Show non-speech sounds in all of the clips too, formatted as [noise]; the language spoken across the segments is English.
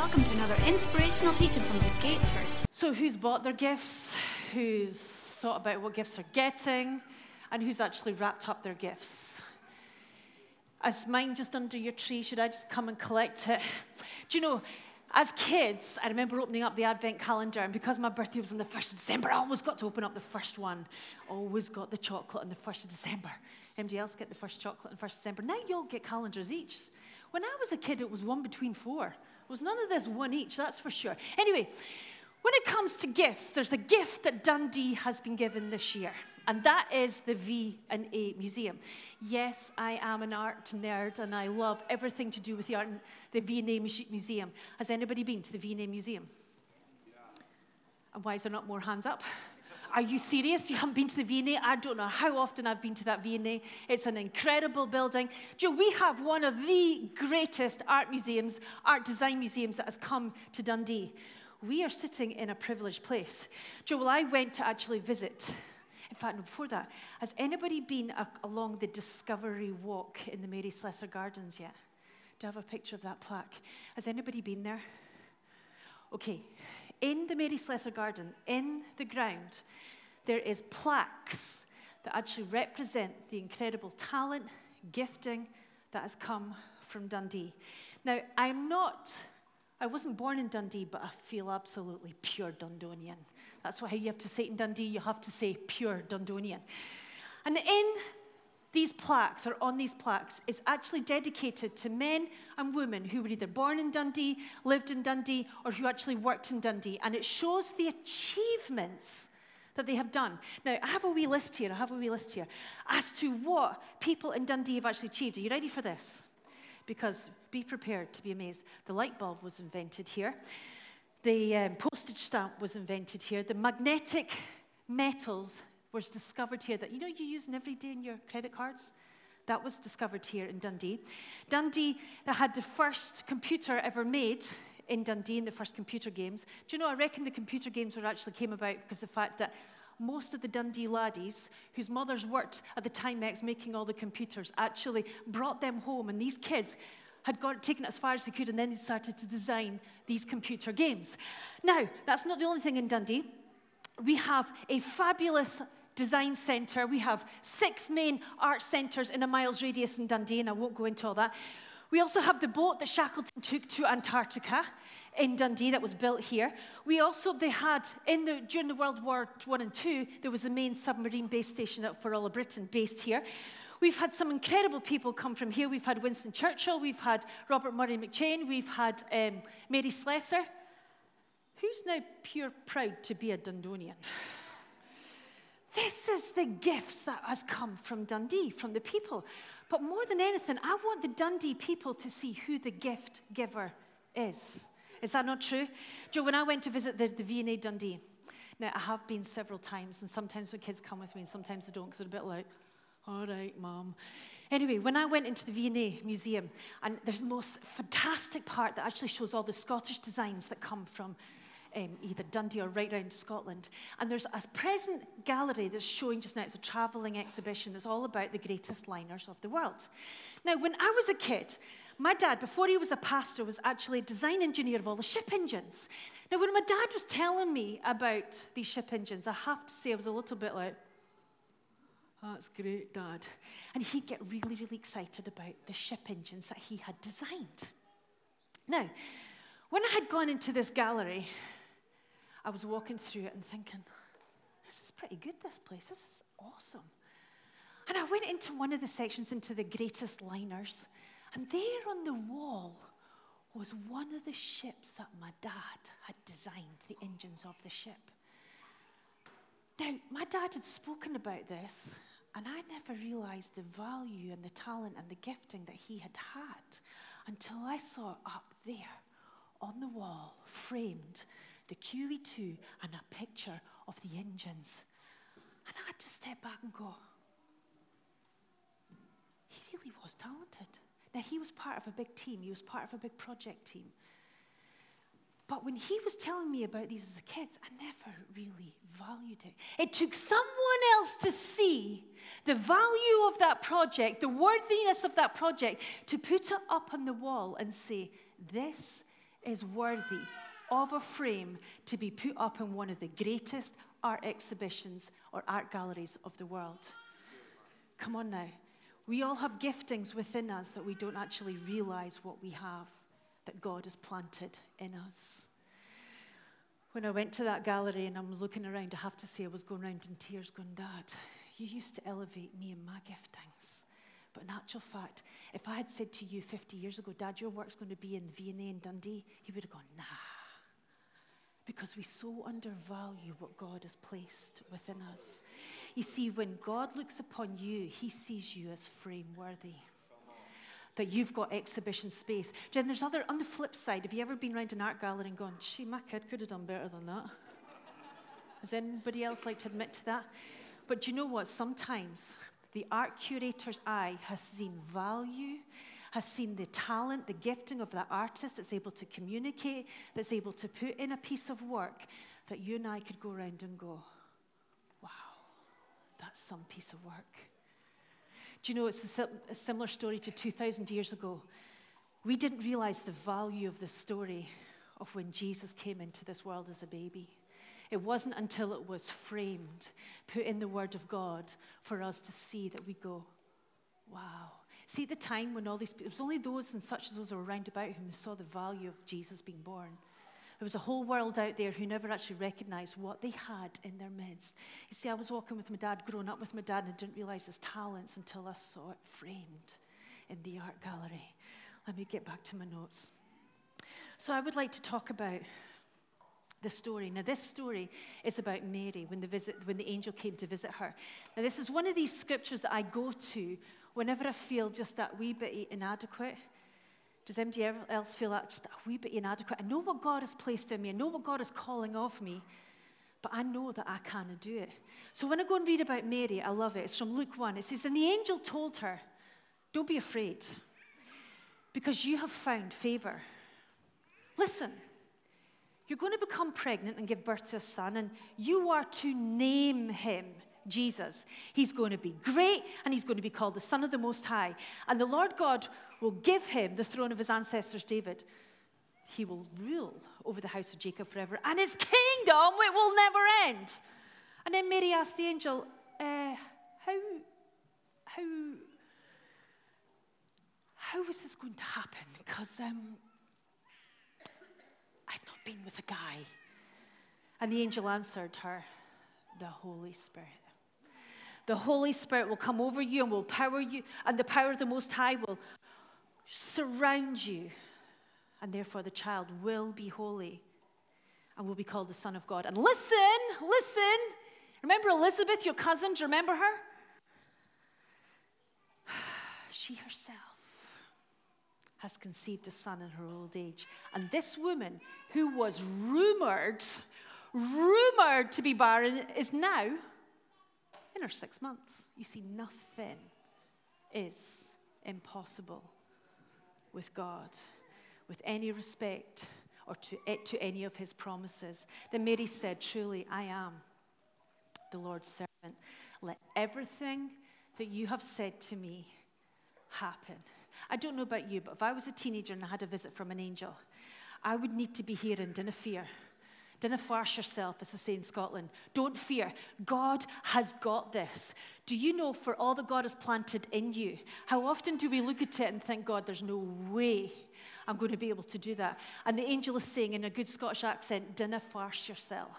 Welcome to another inspirational teaching from the Gate Church. So, who's bought their gifts? Who's thought about what gifts they're getting? And who's actually wrapped up their gifts? Is mine just under your tree? Should I just come and collect it? Do you know, as kids, I remember opening up the advent calendar, and because my birthday was on the 1st of December, I always got to open up the first one. Always got the chocolate on the 1st of December. Anybody else get the first chocolate on the 1st of December? Now you all get calendars each. When I was a kid, it was one between four. Was none of this one each, that's for sure. Anyway, when it comes to gifts, there's a gift that Dundee has been given this year, and that is the V&A Museum. Yes, I am an art nerd, and I love everything to do with the art, the V&A Museum. Has anybody been to the V&A Museum? And why is there not more hands up? Are you serious? You haven't been to the V&A? I don't know how often I've been to that V&A. It's an incredible building. Joe, we have one of the greatest art museums, art design museums that has come to Dundee. We are sitting in a privileged place. Joe, well, I went to actually visit. In fact, no, before that, has anybody been a- along the Discovery Walk in the Mary Slessor Gardens yet? Do I have a picture of that plaque? Has anybody been there? Okay, in the Mary Slessor Garden, in the ground, there is plaques that actually represent the incredible talent, gifting that has come from Dundee. Now, I'm not, I wasn't born in Dundee, but I feel absolutely pure Dundonian. That's why you have to say in Dundee, you have to say pure Dundonian. And in these plaques, or on these plaques, is actually dedicated to men and women who were either born in Dundee, lived in Dundee, or who actually worked in Dundee. And it shows the achievements that they have done. Now, I have a wee list here, I have a wee list here, as to what people in Dundee have actually achieved. Are you ready for this? Because be prepared to be amazed. The light bulb was invented here, the um, postage stamp was invented here, the magnetic metals was discovered here that you know you use every day in your credit cards. That was discovered here in Dundee. Dundee had the first computer ever made in Dundee in the first computer games. Do you know, I reckon the computer games were actually came about because the fact that most of the Dundee laddies, whose mothers worked at the Timex making all the computers, actually brought them home, and these kids had got taken it as far as they could, and then they started to design these computer games. Now, that's not the only thing in Dundee. We have a fabulous design centre. We have six main art centres in a mile's radius in Dundee, and I won't go into all that. We also have the boat that Shackleton took to Antarctica in Dundee that was built here. We also, they had, in the, during the World War One and Two, there was a main submarine base station for all of Britain based here. We've had some incredible people come from here. We've had Winston Churchill, we've had Robert Murray McCheyne, we've had um, Mary Slessor. Who's now pure proud to be a Dundonian? [laughs] This is the gifts that has come from Dundee, from the people. But more than anything, I want the Dundee people to see who the gift giver is. Is that not true? Joe, when I went to visit the, the V&A Dundee, now I have been several times, and sometimes when kids come with me, and sometimes they don't, because they're a bit like, all right, mom. Anyway, when I went into the V&A Museum, and there's the most fantastic part that actually shows all the Scottish designs that come from um, either Dundee or right round Scotland. And there's a present gallery that's showing just now, it's a travelling exhibition that's all about the greatest liners of the world. Now, when I was a kid, my dad, before he was a pastor, was actually a design engineer of all the ship engines. Now, when my dad was telling me about these ship engines, I have to say I was a little bit like, that's great, Dad. And he'd get really, really excited about the ship engines that he had designed. Now, when I had gone into this gallery, I was walking through it and thinking, this is pretty good, this place. This is awesome. And I went into one of the sections into the greatest liners, and there on the wall was one of the ships that my dad had designed, the engines of the ship. Now, my dad had spoken about this, and I never realized the value and the talent and the gifting that he had had until I saw up there on the wall, framed, the QE2 and a picture of the engines. And I had to step back and go, he really was talented. Now, he was part of a big team, he was part of a big project team. But when he was telling me about these as a kid, I never really valued it. It took someone else to see the value of that project, the worthiness of that project, to put it up on the wall and say, This is worthy of a frame to be put up in one of the greatest art exhibitions or art galleries of the world. Come on now. We all have giftings within us that we don't actually realize what we have, that God has planted in us. When I went to that gallery and I'm looking around, I have to say I was going around in tears, going, Dad, you used to elevate me and my giftings. But in actual fact, if I had said to you 50 years ago, Dad, your work's going to be in V&A Dundee, he would have gone, nah. Because we so undervalue what God has placed within us. You see, when God looks upon you, he sees you as frame worthy that you've got exhibition space. Jen, there's other, on the flip side, have you ever been around an art gallery and gone, gee, my kid could have done better than that? Has anybody else like to admit to that? But do you know what? Sometimes the art curator's eye has seen value, has seen the talent, the gifting of that artist that's able to communicate, that's able to put in a piece of work that you and I could go around and go, wow, that's some piece of work. Do you know it's a, a similar story to 2,000 years ago? We didn't realize the value of the story of when Jesus came into this world as a baby. It wasn't until it was framed, put in the Word of God, for us to see that we go, wow. See, the time when all these people, it was only those and such as those who were around about whom saw the value of Jesus being born. There was a whole world out there who never actually recognized what they had in their midst. You see, I was walking with my dad, growing up with my dad, and I didn't realize his talents until I saw it framed in the art gallery. Let me get back to my notes. So, I would like to talk about the story. Now, this story is about Mary when the, visit, when the angel came to visit her. Now, this is one of these scriptures that I go to whenever I feel just that wee bit inadequate. Does anybody else feel that just a wee bit inadequate? I know what God has placed in me, I know what God is calling of me, but I know that I can't do it. So when I go and read about Mary, I love it. It's from Luke 1. It says, And the angel told her, Don't be afraid, because you have found favor. Listen, you're going to become pregnant and give birth to a son, and you are to name him Jesus. He's going to be great, and he's going to be called the Son of the Most High. And the Lord God will give him the throne of his ancestors, David. He will rule over the house of Jacob forever, and his kingdom it will never end. And then Mary asked the angel, uh, "How, how, how is this going to happen? Because um, I've not been with a guy." And the angel answered her, "The Holy Spirit." The Holy Spirit will come over you and will power you, and the power of the Most High will surround you. And therefore, the child will be holy and will be called the Son of God. And listen, listen. Remember Elizabeth, your cousin? Do you remember her? [sighs] She herself has conceived a son in her old age. And this woman, who was rumored, rumored to be barren, is now in her six months. You see, nothing is impossible with God, with any respect or to, eh, to any of his promises. Then Mary said, Truly, I am the Lord's servant. Let everything that you have said to me happen. I don't know about you, but if I was a teenager and I had a visit from an angel, I would need to be hearing, Dinna fear. Dinna farce yourself, as I say in Scotland. Don't fear. God has got this. Do you know for all that God has planted in you, how often do we look at it and think, God, there's no way I'm going to be able to do that? And the angel is saying in a good Scottish accent, Dinna farce yourself.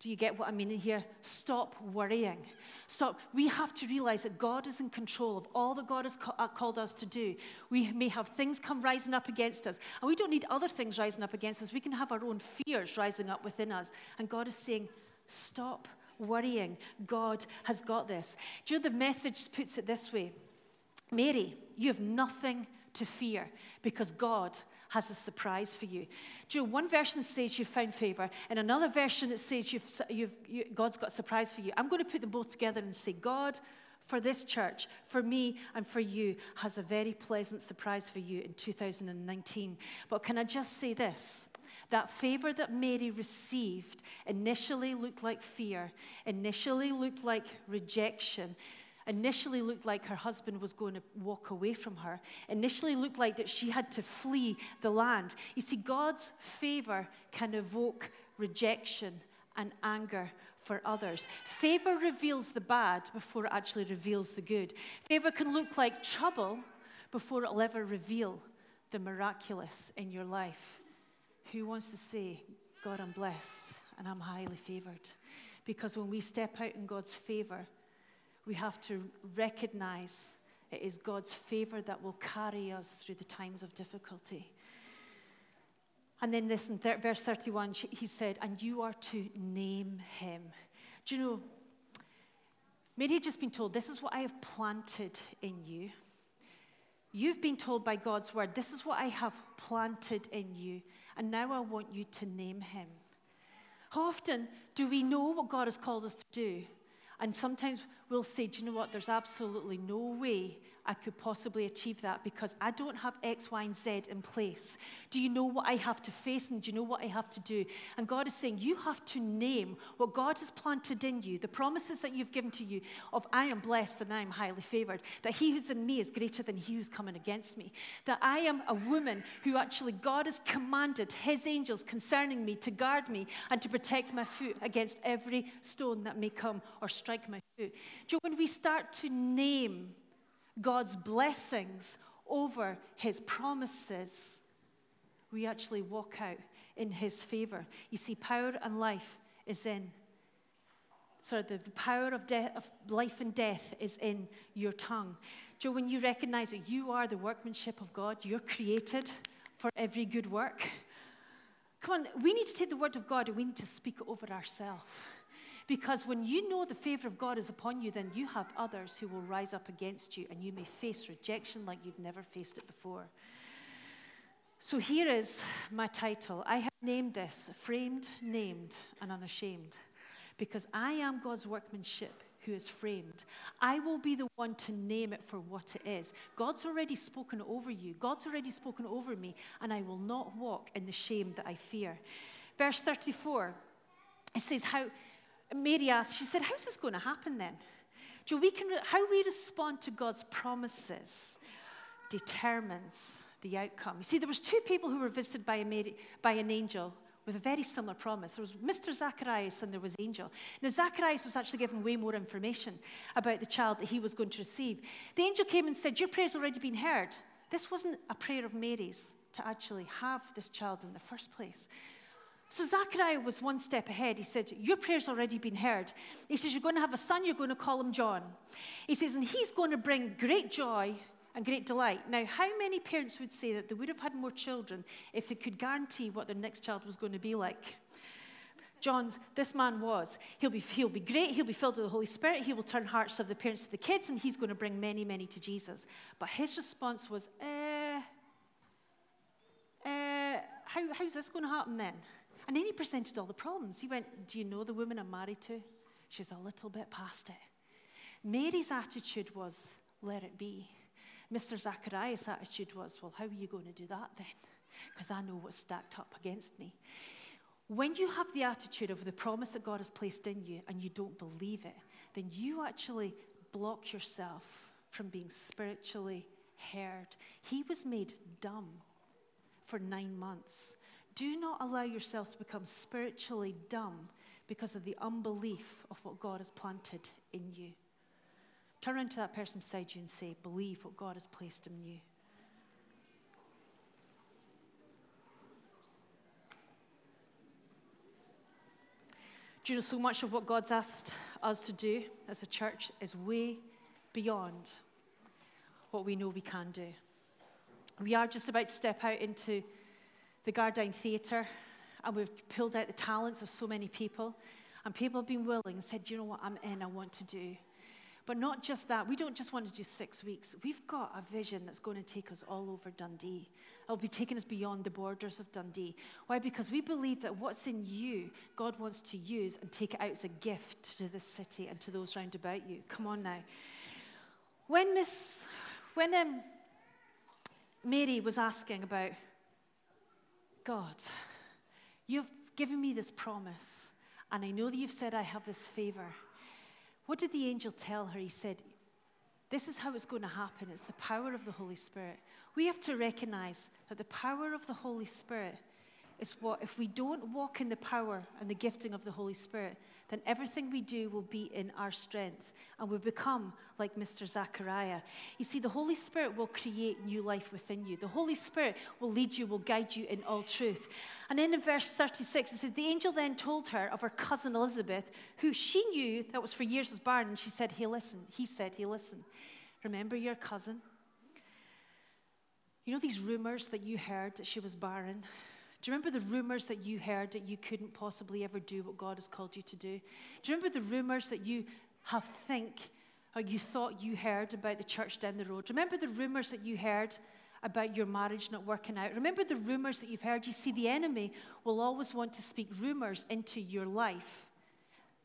Do you get what I mean here? Stop worrying. Stop. We have to realize that God is in control of all that God has uh, called us to do. We may have things come rising up against us, and we don't need other things rising up against us. We can have our own fears rising up within us. And God is saying, Stop worrying. God has got this. Do you know the message puts it this way Mary, you have nothing to fear because God has a surprise for you. Know, one version says you've found favor, and another version it says you've, you've, you, God's got a surprise for you. I'm going to put them both together and say, God, for this church, for me, and for you, has a very pleasant surprise for you in 2019. But can I just say this? That favor that Mary received initially looked like fear, initially looked like rejection, initially looked like her husband was going to walk away from her, initially looked like that she had to flee the land. You see, God's favor can evoke rejection and anger for others. Favor reveals the bad before it actually reveals the good. Favor can look like trouble before it'll ever reveal the miraculous in your life. Who wants to say, God, I'm blessed and I'm highly favored? Because when we step out in God's favor, we have to recognize it is God's favor that will carry us through the times of difficulty. And then this in verse 31, he said, And you are to name him. Do you know, Mary had just been told, This is what I have planted in you. You've been told by God's word, This is what I have planted in you. And now I want you to name him. How often do we know what God has called us to do? And sometimes we'll say, Do you know what? There's absolutely no way I could possibly achieve that because I don't have X, Y, and Z in place. Do you know what I have to face and do you know what I have to do? And God is saying, You have to name what God has planted in you, the promises that you've given to you of I am blessed and I am highly favored, that he who's in me is greater than he who's coming against me, that I am a woman who actually God has commanded his angels concerning me to guard me and to protect my foot against every stone that may come or strike my foot. Do when we start to name God's blessings over his promises, we actually walk out in his favor. You see, power and life is in. Sorry, the, the power of, death, of life and death is in your tongue. Joe, when you recognize that you are the workmanship of God, you're created for every good work. Come on, we need to take the word of God and we need to speak it over ourselves. Because when you know the favor of God is upon you, then you have others who will rise up against you and you may face rejection like you've never faced it before. So here is my title. I have named this Framed, Named, and Unashamed because I am God's workmanship who is framed. I will be the one to name it for what it is. God's already spoken over you, God's already spoken over me, and I will not walk in the shame that I fear. Verse 34, it says, How Mary asked, she said, How's this going to happen then? Joe, we can, how we respond to God's promises determines the outcome. You see, there was two people who were visited by, Mary, by an angel with a very similar promise. There was Mr. Zacharias and there was angel. Now, Zacharias was actually given way more information about the child that he was going to receive. The angel came and said, Your prayer's already been heard. This wasn't a prayer of Mary's to actually have this child in the first place. So Zachariah was one step ahead. He said, Your prayer's already been heard. He says, You're going to have a son, you're going to call him John. He says, And he's going to bring great joy and great delight. Now, how many parents would say that they would have had more children if they could guarantee what their next child was going to be like? John's, this man was. He'll be, he'll be great. He'll be filled with the Holy Spirit. He will turn hearts of the parents to the kids, and he's going to bring many, many to Jesus. But his response was, eh, eh, how, how's this going to happen then? And then he presented all the problems. He went, Do you know the woman I'm married to? She's a little bit past it. Mary's attitude was, Let it be. Mr. Zacharias' attitude was, Well, how are you going to do that then? Because I know what's stacked up against me. When you have the attitude of the promise that God has placed in you and you don't believe it, then you actually block yourself from being spiritually heard. He was made dumb for nine months. Do not allow yourselves to become spiritually dumb because of the unbelief of what God has planted in you. Turn around to that person beside you and say, Believe what God has placed in you. Do you know so much of what God's asked us to do as a church is way beyond what we know we can do? We are just about to step out into the Gardyne Theatre, and we've pulled out the talents of so many people. And people have been willing and said, you know what, I'm in, I want to do. But not just that, we don't just want to do six weeks. We've got a vision that's going to take us all over Dundee. It'll be taking us beyond the borders of Dundee. Why? Because we believe that what's in you, God wants to use and take it out as a gift to this city and to those round about you. Come on now. When Miss, when um, Mary was asking about God, you've given me this promise, and I know that you've said I have this favor. What did the angel tell her? He said, This is how it's going to happen. It's the power of the Holy Spirit. We have to recognize that the power of the Holy Spirit is what, if we don't walk in the power and the gifting of the Holy Spirit, then everything we do will be in our strength and we become like Mr. Zachariah. You see, the Holy Spirit will create new life within you. The Holy Spirit will lead you, will guide you in all truth. And then in verse 36, it says, The angel then told her of her cousin Elizabeth, who she knew that was for years was barren. And she said, Hey, listen. He said, Hey, listen. Remember your cousin? You know these rumors that you heard that she was barren? Do you remember the rumors that you heard that you couldn't possibly ever do what God has called you to do? Do you remember the rumors that you have think or you thought you heard about the church down the road? Remember the rumors that you heard about your marriage not working out? Remember the rumors that you've heard? You see, the enemy will always want to speak rumors into your life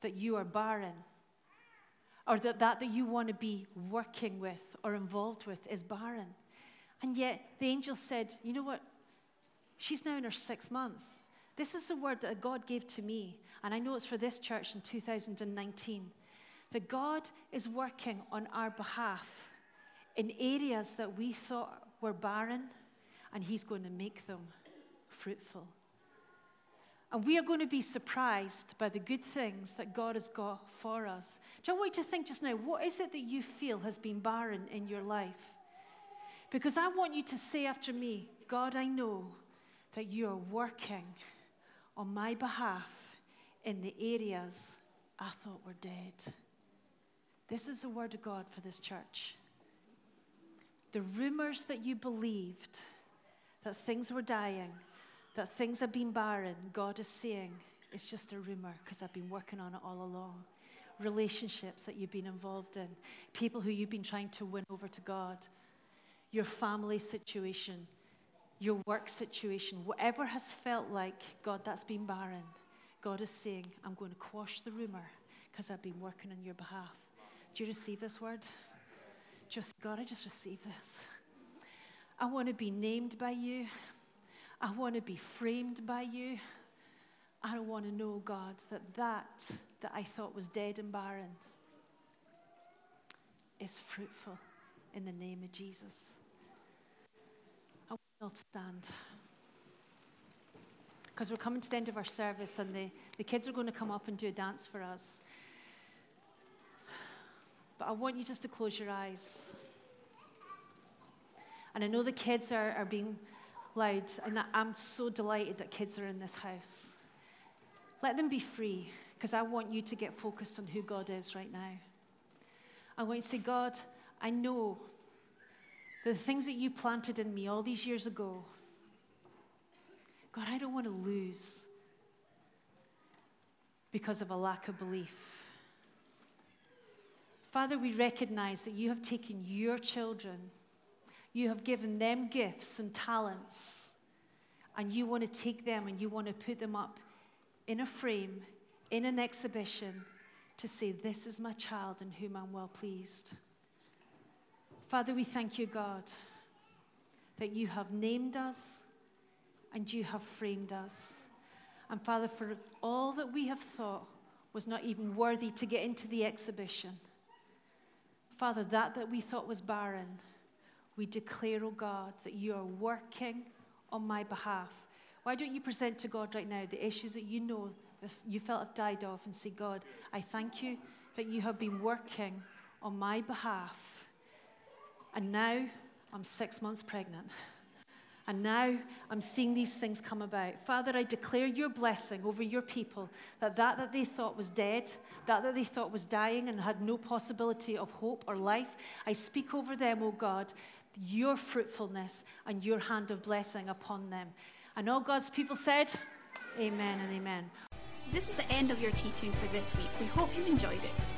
that you are barren or that that, that you want to be working with or involved with is barren. And yet the angel said, You know what? She's now in her sixth month. This is the word that God gave to me, and I know it's for this church in 2019. That God is working on our behalf in areas that we thought were barren, and He's going to make them fruitful. And we are going to be surprised by the good things that God has got for us. Do I want you to think just now, what is it that you feel has been barren in your life? Because I want you to say after me, God, I know that you are working on my behalf in the areas I thought were dead. This is the word of God for this church. The rumors that you believed that things were dying, that things have been barren, God is saying it's just a rumor because I've been working on it all along. Relationships that you've been involved in, people who you've been trying to win over to God, your family situation, your work situation, whatever has felt like, God, that's been barren, God is saying, I'm going to quash the rumor because I've been working on your behalf. Do you receive this word? Just, God, I just receive this. I want to be named by you. I want to be framed by you. I want to know, God, that that that I thought was dead and barren is fruitful in the name of Jesus. Not stand. Because we're coming to the end of our service, and the, the kids are going to come up and do a dance for us. But I want you just to close your eyes. And I know the kids are, are being loud, and I'm so delighted that kids are in this house. Let them be free, because I want you to get focused on who God is right now. I want you to say, God, I know the things that you planted in me all these years ago, God, I don't want to lose because of a lack of belief. Father, we recognize that you have taken your children, you have given them gifts and talents, and you want to take them and you want to put them up in a frame, in an exhibition, to say, This is my child in whom I'm well pleased. Father, we thank you, God, that you have named us and you have framed us. And Father, for all that we have thought was not even worthy to get into the exhibition, Father, that that we thought was barren, we declare, oh God, that you are working on my behalf. Why don't you present to God right now the issues that you know you felt have died off and say, God, I thank you that you have been working on my behalf and now I'm six months pregnant. And now I'm seeing these things come about. Father, I declare your blessing over your people that that that they thought was dead, that that they thought was dying and had no possibility of hope or life, I speak over them, O oh God, your fruitfulness and your hand of blessing upon them. And all God's people said, Amen and amen. This is the end of your teaching for this week. We hope you enjoyed it.